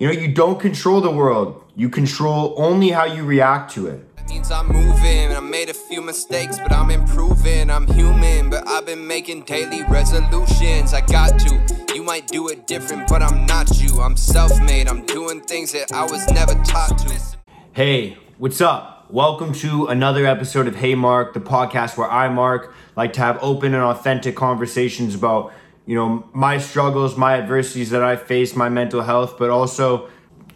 You know, you don't control the world, you control only how you react to it. That means I'm moving. I made a few mistakes, but I'm improving. I'm human, but I've been making daily resolutions. I got to. You might do it different, but I'm not you. I'm self made. I'm doing things that I was never taught to. Hey, what's up? Welcome to another episode of Hey Mark, the podcast where I, Mark, like to have open and authentic conversations about, you know, my struggles, my adversities that I face, my mental health, but also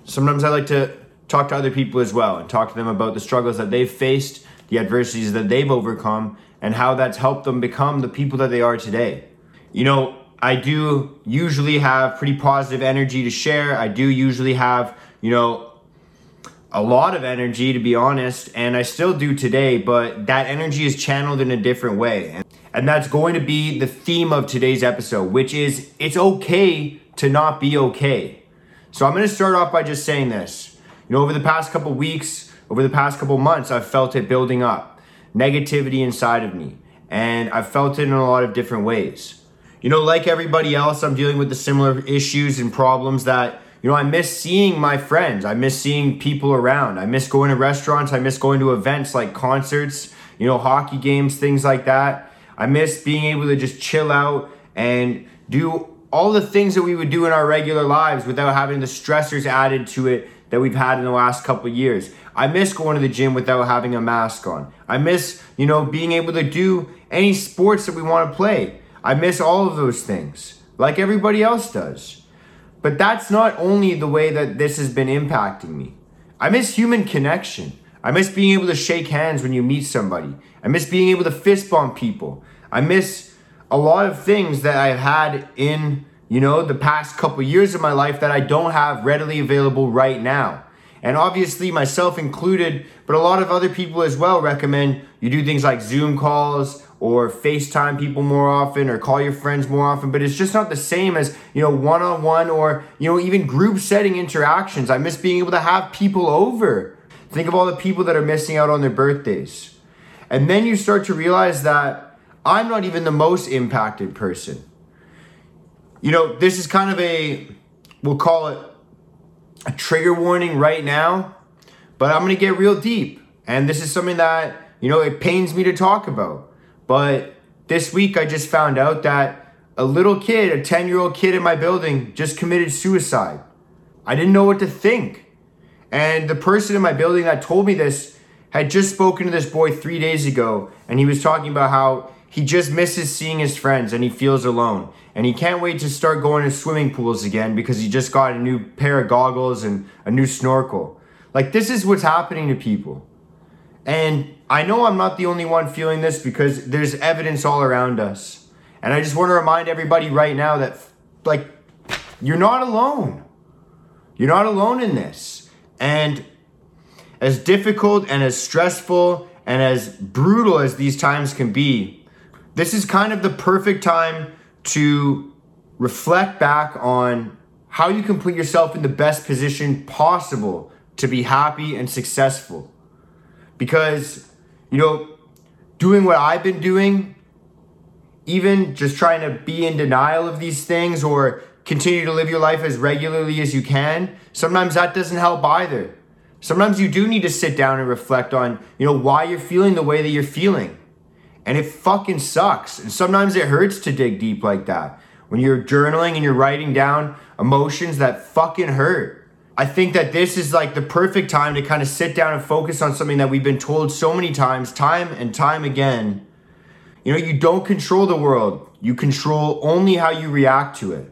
sometimes I like to talk to other people as well and talk to them about the struggles that they've faced, the adversities that they've overcome, and how that's helped them become the people that they are today. You know, I do usually have pretty positive energy to share. I do usually have, you know, a lot of energy to be honest, and I still do today, but that energy is channeled in a different way. And that's going to be the theme of today's episode, which is it's okay to not be okay. So I'm going to start off by just saying this. You know, over the past couple weeks, over the past couple months, I've felt it building up negativity inside of me. And I've felt it in a lot of different ways. You know, like everybody else, I'm dealing with the similar issues and problems that, you know, I miss seeing my friends. I miss seeing people around. I miss going to restaurants. I miss going to events like concerts, you know, hockey games, things like that. I miss being able to just chill out and do all the things that we would do in our regular lives without having the stressors added to it that we've had in the last couple years. I miss going to the gym without having a mask on. I miss, you know, being able to do any sports that we want to play. I miss all of those things, like everybody else does. But that's not only the way that this has been impacting me. I miss human connection. I miss being able to shake hands when you meet somebody. I miss being able to fist bump people. I miss a lot of things that I've had in you know, the past couple years of my life that I don't have readily available right now. And obviously, myself included, but a lot of other people as well recommend you do things like Zoom calls or FaceTime people more often or call your friends more often. But it's just not the same as, you know, one on one or, you know, even group setting interactions. I miss being able to have people over. Think of all the people that are missing out on their birthdays. And then you start to realize that I'm not even the most impacted person. You know, this is kind of a, we'll call it a trigger warning right now, but I'm to get real deep. And this is something that, you know, it pains me to talk about. But this week I just found out that a little kid, a 10 year old kid in my building, just committed suicide. I didn't know what to think. And the person in my building that told me this had just spoken to this boy three days ago, and he was talking about how he just misses seeing his friends and he feels alone. And he can't wait to start going to swimming pools again because he just got a new pair of goggles and a new snorkel. Like, this is what's happening to people. And I know I'm not the only one feeling this because there's evidence all around us. And I just want to remind everybody right now that, like, you're not alone. You're not alone in this. And as difficult and as stressful and as brutal as these times can be, this is kind of the perfect time to reflect back on how you can put yourself in the best position possible to be happy and successful. Because, you know, doing what I've been doing, even just trying to be in denial of these things or continue to live your life as regularly as you can, sometimes that doesn't help either. Sometimes you do need to sit down and reflect on, you know, why you're feeling the way that you're feeling. And it fucking sucks. And sometimes it hurts to dig deep like that. When you're journaling and you're writing down emotions that fucking hurt. I think that this is like the perfect time to kind of sit down and focus on something that we've been told so many times, time and time again. You know, you don't control the world, you control only how you react to it.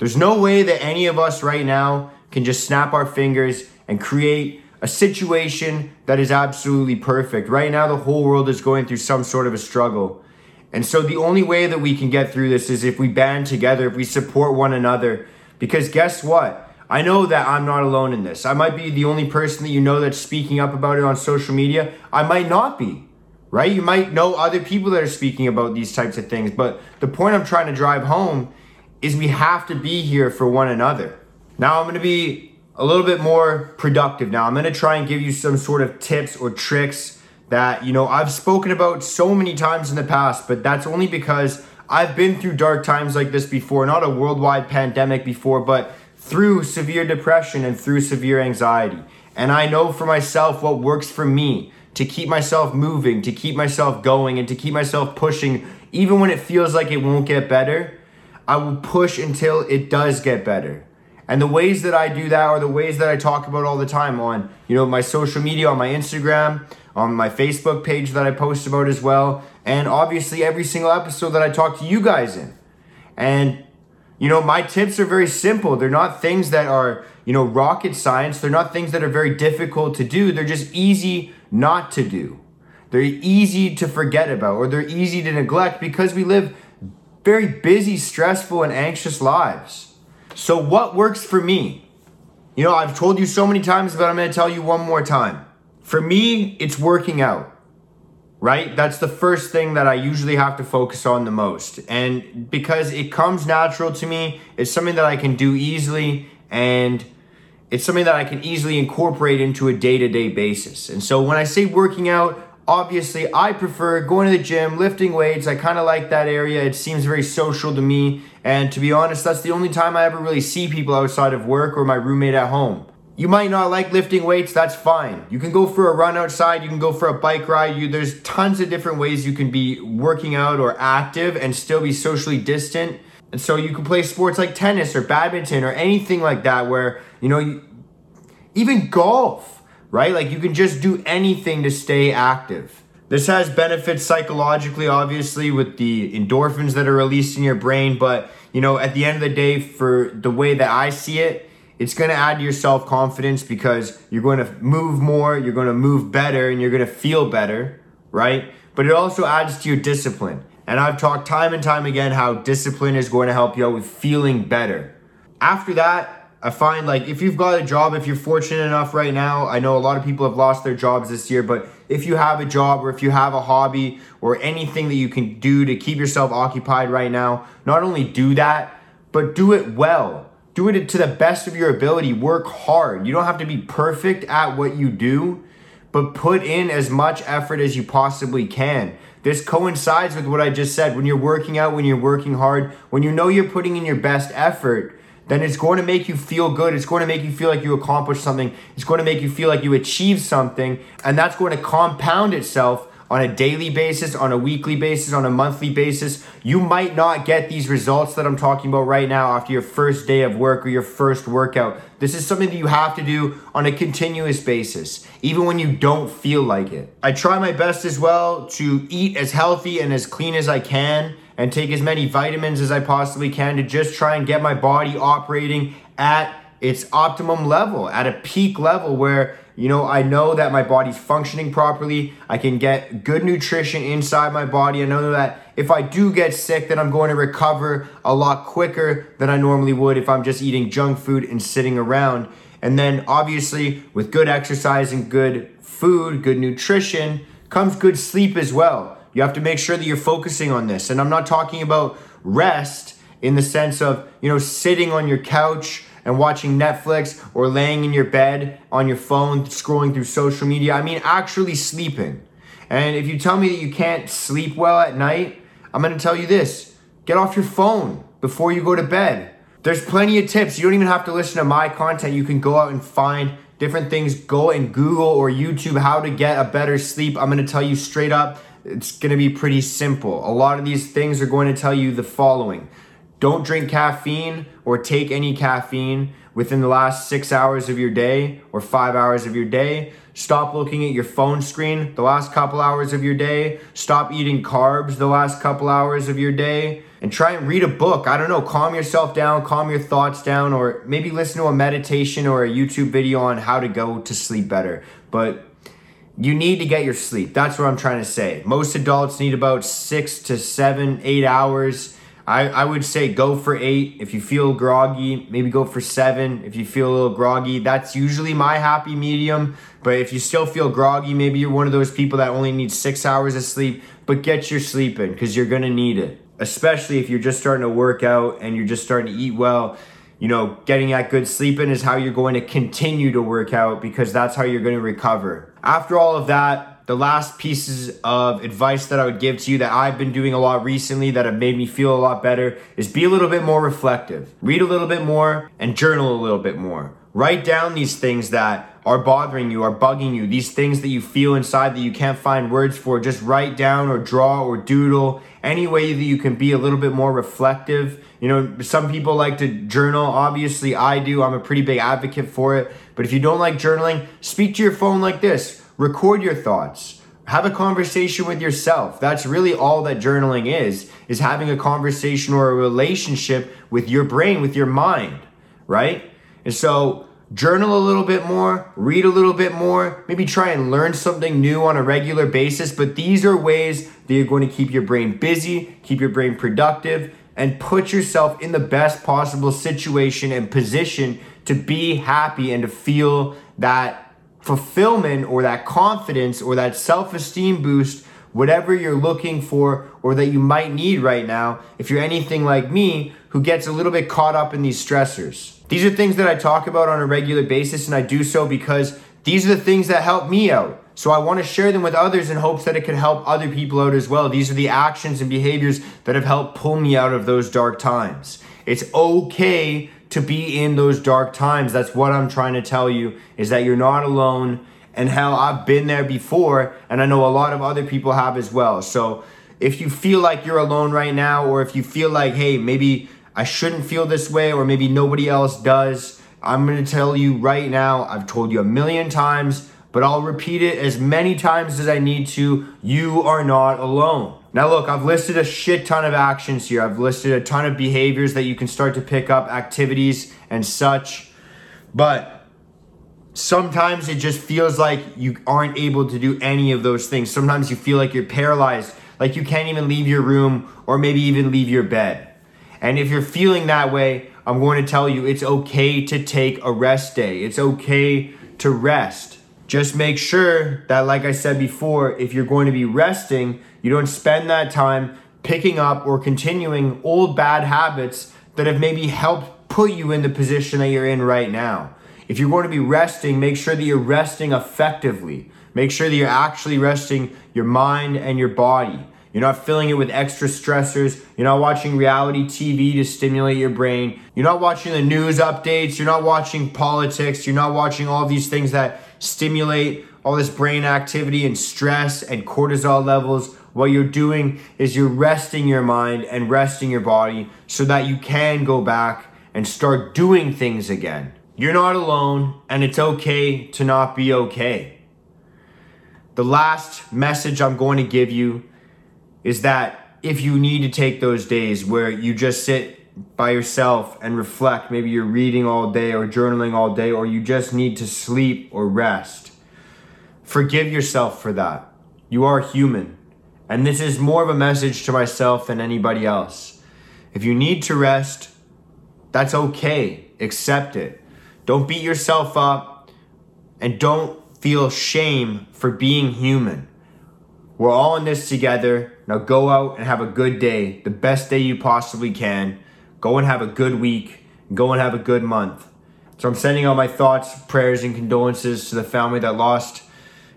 There's no way that any of us right now can just snap our fingers and create a situation that is absolutely perfect. Right now, the whole world is going through some sort of a struggle. And so, the only way that we can get through this is if we band together, if we support one another. Because guess what? I know that I'm not alone in this. I might be the only person that you know that's speaking up about it on social media. I might not be, right? You might know other people that are speaking about these types of things. But the point I'm trying to drive home is we have to be here for one another. Now, I'm going to be a little bit more productive now. I'm going to try and give you some sort of tips or tricks that, you know, I've spoken about so many times in the past, but that's only because I've been through dark times like this before, not a worldwide pandemic before, but through severe depression and through severe anxiety. And I know for myself what works for me to keep myself moving, to keep myself going, and to keep myself pushing, even when it feels like it won't get better. I will push until it does get better. And the ways that I do that are the ways that I talk about all the time on, you know, my social media, on my Instagram, on my Facebook page that I post about as well, and obviously every single episode that I talk to you guys in. And you know, my tips are very simple. They're not things that are, you know, rocket science. They're not things that are very difficult to do. They're just easy not to do. They're easy to forget about or they're easy to neglect because we live very busy, stressful, and anxious lives. So, what works for me? You know, I've told you so many times, but I'm going to tell you one more time. For me, it's working out, right? That's the first thing that I usually have to focus on the most. And because it comes natural to me, it's something that I can do easily and it's something that I can easily incorporate into a day to day basis. And so, when I say working out, obviously I prefer going to the gym, lifting weights. I kind of like that area. It seems very social to me. And to be honest, that's the only time I ever really see people outside of work or my roommate at home. You might not like lifting weights, that's fine. You can go for a run outside, you can go for a bike ride. You there's tons of different ways you can be working out or active and still be socially distant. And so you can play sports like tennis or badminton or anything like that where, you know, even golf right? Like you can just do anything to stay active. This has benefits psychologically, obviously, with the endorphins that are released in your brain. But, you know, at the end of the day, for the way that I see it, it's going to add to your self confidence because you're going to move more, you're going to move better, and you're going to feel better, right? But it also adds to your discipline. And I've talked time and time again how discipline is going to help you out with feeling better. After that, I find like if you've got a job, if you're fortunate enough right now, I know a lot of people have lost their jobs this year, but if you have a job or if you have a hobby or anything that you can do to keep yourself occupied right now, not only do that, but do it well. Do it to the best of your ability. Work hard. You don't have to be perfect at what you do, but put in as much effort as you possibly can. This coincides with what I just said. When you're working out, when you're working hard, when you know you're putting in your best effort, then it's going to make you feel good. It's going to make you feel like you accomplished something. It's going to make you feel like you achieved something. And that's going to compound itself on a daily basis, on a weekly basis, on a monthly basis. You might not get these results that I'm talking about right now after your first day of work or your first workout. This is something that you have to do on a continuous basis, even when you don't feel like it. I try my best as well to eat as healthy and as clean as I can and take as many vitamins as I possibly can to just try and get my body operating at its optimum level, at a peak level where, you know, I know that my body's functioning properly. I can get good nutrition inside my body. I know that if I do get sick, that I'm going to recover a lot quicker than I normally would if I'm just eating junk food and sitting around. And then obviously, with good exercise and good food, good nutrition, comes good sleep as well. You have to make sure that you're focusing on this. And I'm not talking about rest in the sense of, you know, sitting on your couch and watching Netflix or laying in your bed on your phone scrolling through social media. I mean, actually sleeping. And if you tell me that you can't sleep well at night, I'm going to tell you this get off your phone before you go to bed. There's plenty of tips. You don't even have to listen to my content. You can go out and find different things. Go and Google or YouTube how to get a better sleep. I'm going to tell you straight up it's going to be pretty simple. A lot of these things are going to tell you the following don't drink caffeine or take any caffeine within the last six hours of your day or five hours of your day. Stop looking at your phone screen the last couple hours of your day. Stop eating carbs the last couple hours of your day. And try and read a book. I don't know, calm yourself down, calm your thoughts down, or maybe listen to a meditation or a YouTube video on how to go to sleep better. But you need to get your sleep. That's what I'm trying to say. Most adults need about six to seven, eight hours. I, I would say go for eight. If you feel groggy, maybe go for seven. If you feel a little groggy, that's usually my happy medium. But if you still feel groggy, maybe you're one of those people that only needs six hours of sleep, but get your sleep in because you're going to need it. Especially if you're just starting to work out and you're just starting to eat well you know, getting that good sleep in is how you're going to continue to work out because that's how you're going to recover. After all of that, the last pieces of advice that I would give to you that I've been doing a lot recently that have made me feel a lot better is be a little bit more reflective. Read a little bit more and journal a little bit more. Write down these things that are bothering you, are bugging you, these things that you feel inside that you can't find words for. Just write down or draw or doodle any way that you can be a little bit more reflective. You know, some people like to journal. Obviously, I do. I'm a pretty big advocate for it. But if you don't like journaling, speak to your phone like this. Record your thoughts. Have a conversation with yourself. That's really all that journaling is, is having a conversation or a relationship with your brain, with your mind, right? And so journal a little bit more, read a little bit more, maybe try and learn something new on a regular basis. But these are ways that you're going to keep your brain busy, keep your brain productive, and put yourself in the best possible situation and position to be happy and to feel that fulfillment or that confidence or that self esteem boost whatever you're looking for or that you might need right now if you're anything like me who gets a little bit caught up in these stressors. These are things that I talk about on a regular basis, and I do so because these are the things that help me out. So I want to share them with others in hopes that it can help other people out as well. These are the actions and behaviors that have helped pull me out of those dark times. It's okay to be in those dark times. That's what I'm trying to tell you is that you're not alone. And hell, I've been there before, and I know a lot of other people have as well. So if you feel like you're alone right now, or if you feel like, hey, maybe I shouldn't feel this way, or maybe nobody else does. I'm gonna tell you right now, I've told you a million times, but I'll repeat it as many times as I need to. You are not alone. Now, look, I've listed a shit ton of actions here. I've listed a ton of behaviors that you can start to pick up, activities and such. But sometimes it just feels like you aren't able to do any of those things. Sometimes you feel like you're paralyzed, like you can't even leave your room or maybe even leave your bed. And if you're feeling that way, I'm going to tell you it's okay to take a rest day. It's okay to rest. Just make sure that, like I said before, if you're going to be resting, you don't spend that time picking up or continuing old bad habits that have maybe helped put you in the position that you're in right now. If you're going to be resting, make sure that you're resting effectively. Make sure that you're actually resting your mind and your body. You're not filling it with extra stressors. You're not watching reality TV to stimulate your brain. You're not watching the news updates. You're not watching politics. You're not watching all these things that stimulate all this brain activity and stress and cortisol levels. What you're doing is you're resting your mind and resting your body so that you can go back and start doing things again. You're not alone, and it's okay to not be okay. The last message I'm going to give you is that if you need to take those days where you just sit by yourself and reflect, maybe you're reading all day or journaling all day, or you just need to sleep or rest, forgive yourself for that. You are human. And this is more of a message to myself than anybody else. If you need to rest, that's okay. Accept it. Don't beat yourself up and don't feel shame for being human. We're all in this together. Now go out and have a good day, the best day you possibly can. Go and have a good week. Go and have a good month. So I'm sending out my thoughts, prayers, and condolences to the family that lost,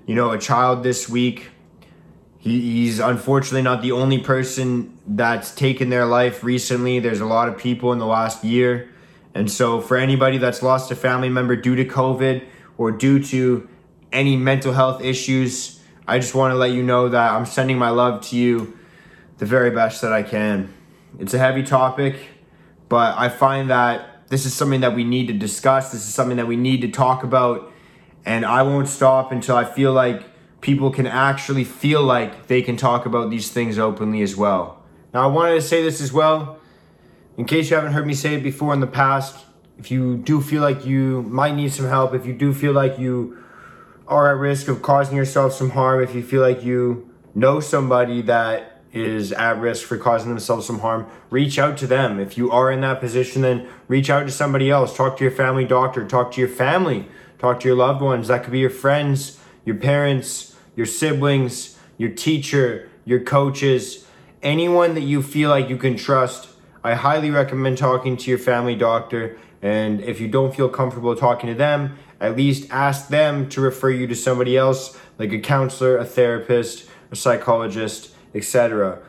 you know, a child this week. He, he's unfortunately not the only person that's taken their life recently. There's a lot of people in the last year. And so, for anybody that's lost a family member due to COVID or due to any mental health issues, I just want to let you know that I'm sending my love to you the very best that I can. It's a heavy topic, but I find that this is something that we need to discuss. This is something that we need to talk about. And I won't stop until I feel like people can actually feel like they can talk about these things openly as well. Now, I wanted to say this as well, in case you haven't heard me say it before in the past. If you do feel like you might need some help, if you do feel like you are at risk of causing yourself some harm, if you feel like you know somebody that is at risk for causing themselves some harm, reach out to them. If you are in that position, then reach out to somebody else. Talk to your family doctor, talk to your family, talk to your loved ones. That could be your friends, your parents, your siblings, your teacher, your coaches, anyone that you feel like you can trust. I highly recommend talking to your family doctor And if you don't feel comfortable talking to them, at least ask them to refer you to somebody else, like a counselor, a therapist, a psychologist, etc.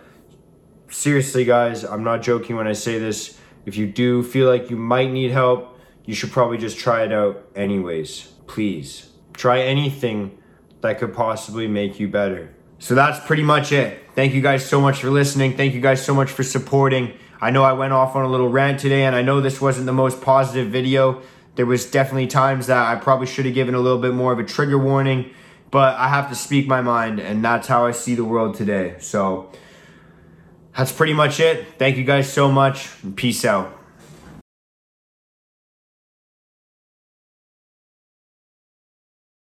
Seriously, guys, I'm not joking when I say this. If you do feel like you might need help, you should probably just try it out anyways. Please. Try anything that could possibly make you better. So that's pretty much it. Thank you guys so much for listening. Thank you guys so much for supporting. I know I went off on a little rant today, and I know this wasn't the most positive video. There was definitely times that I probably should have given a little bit more of a trigger warning, but I have to speak my mind, and that's how I see the world today. So that's pretty much it. Thank you guys so much, peace out.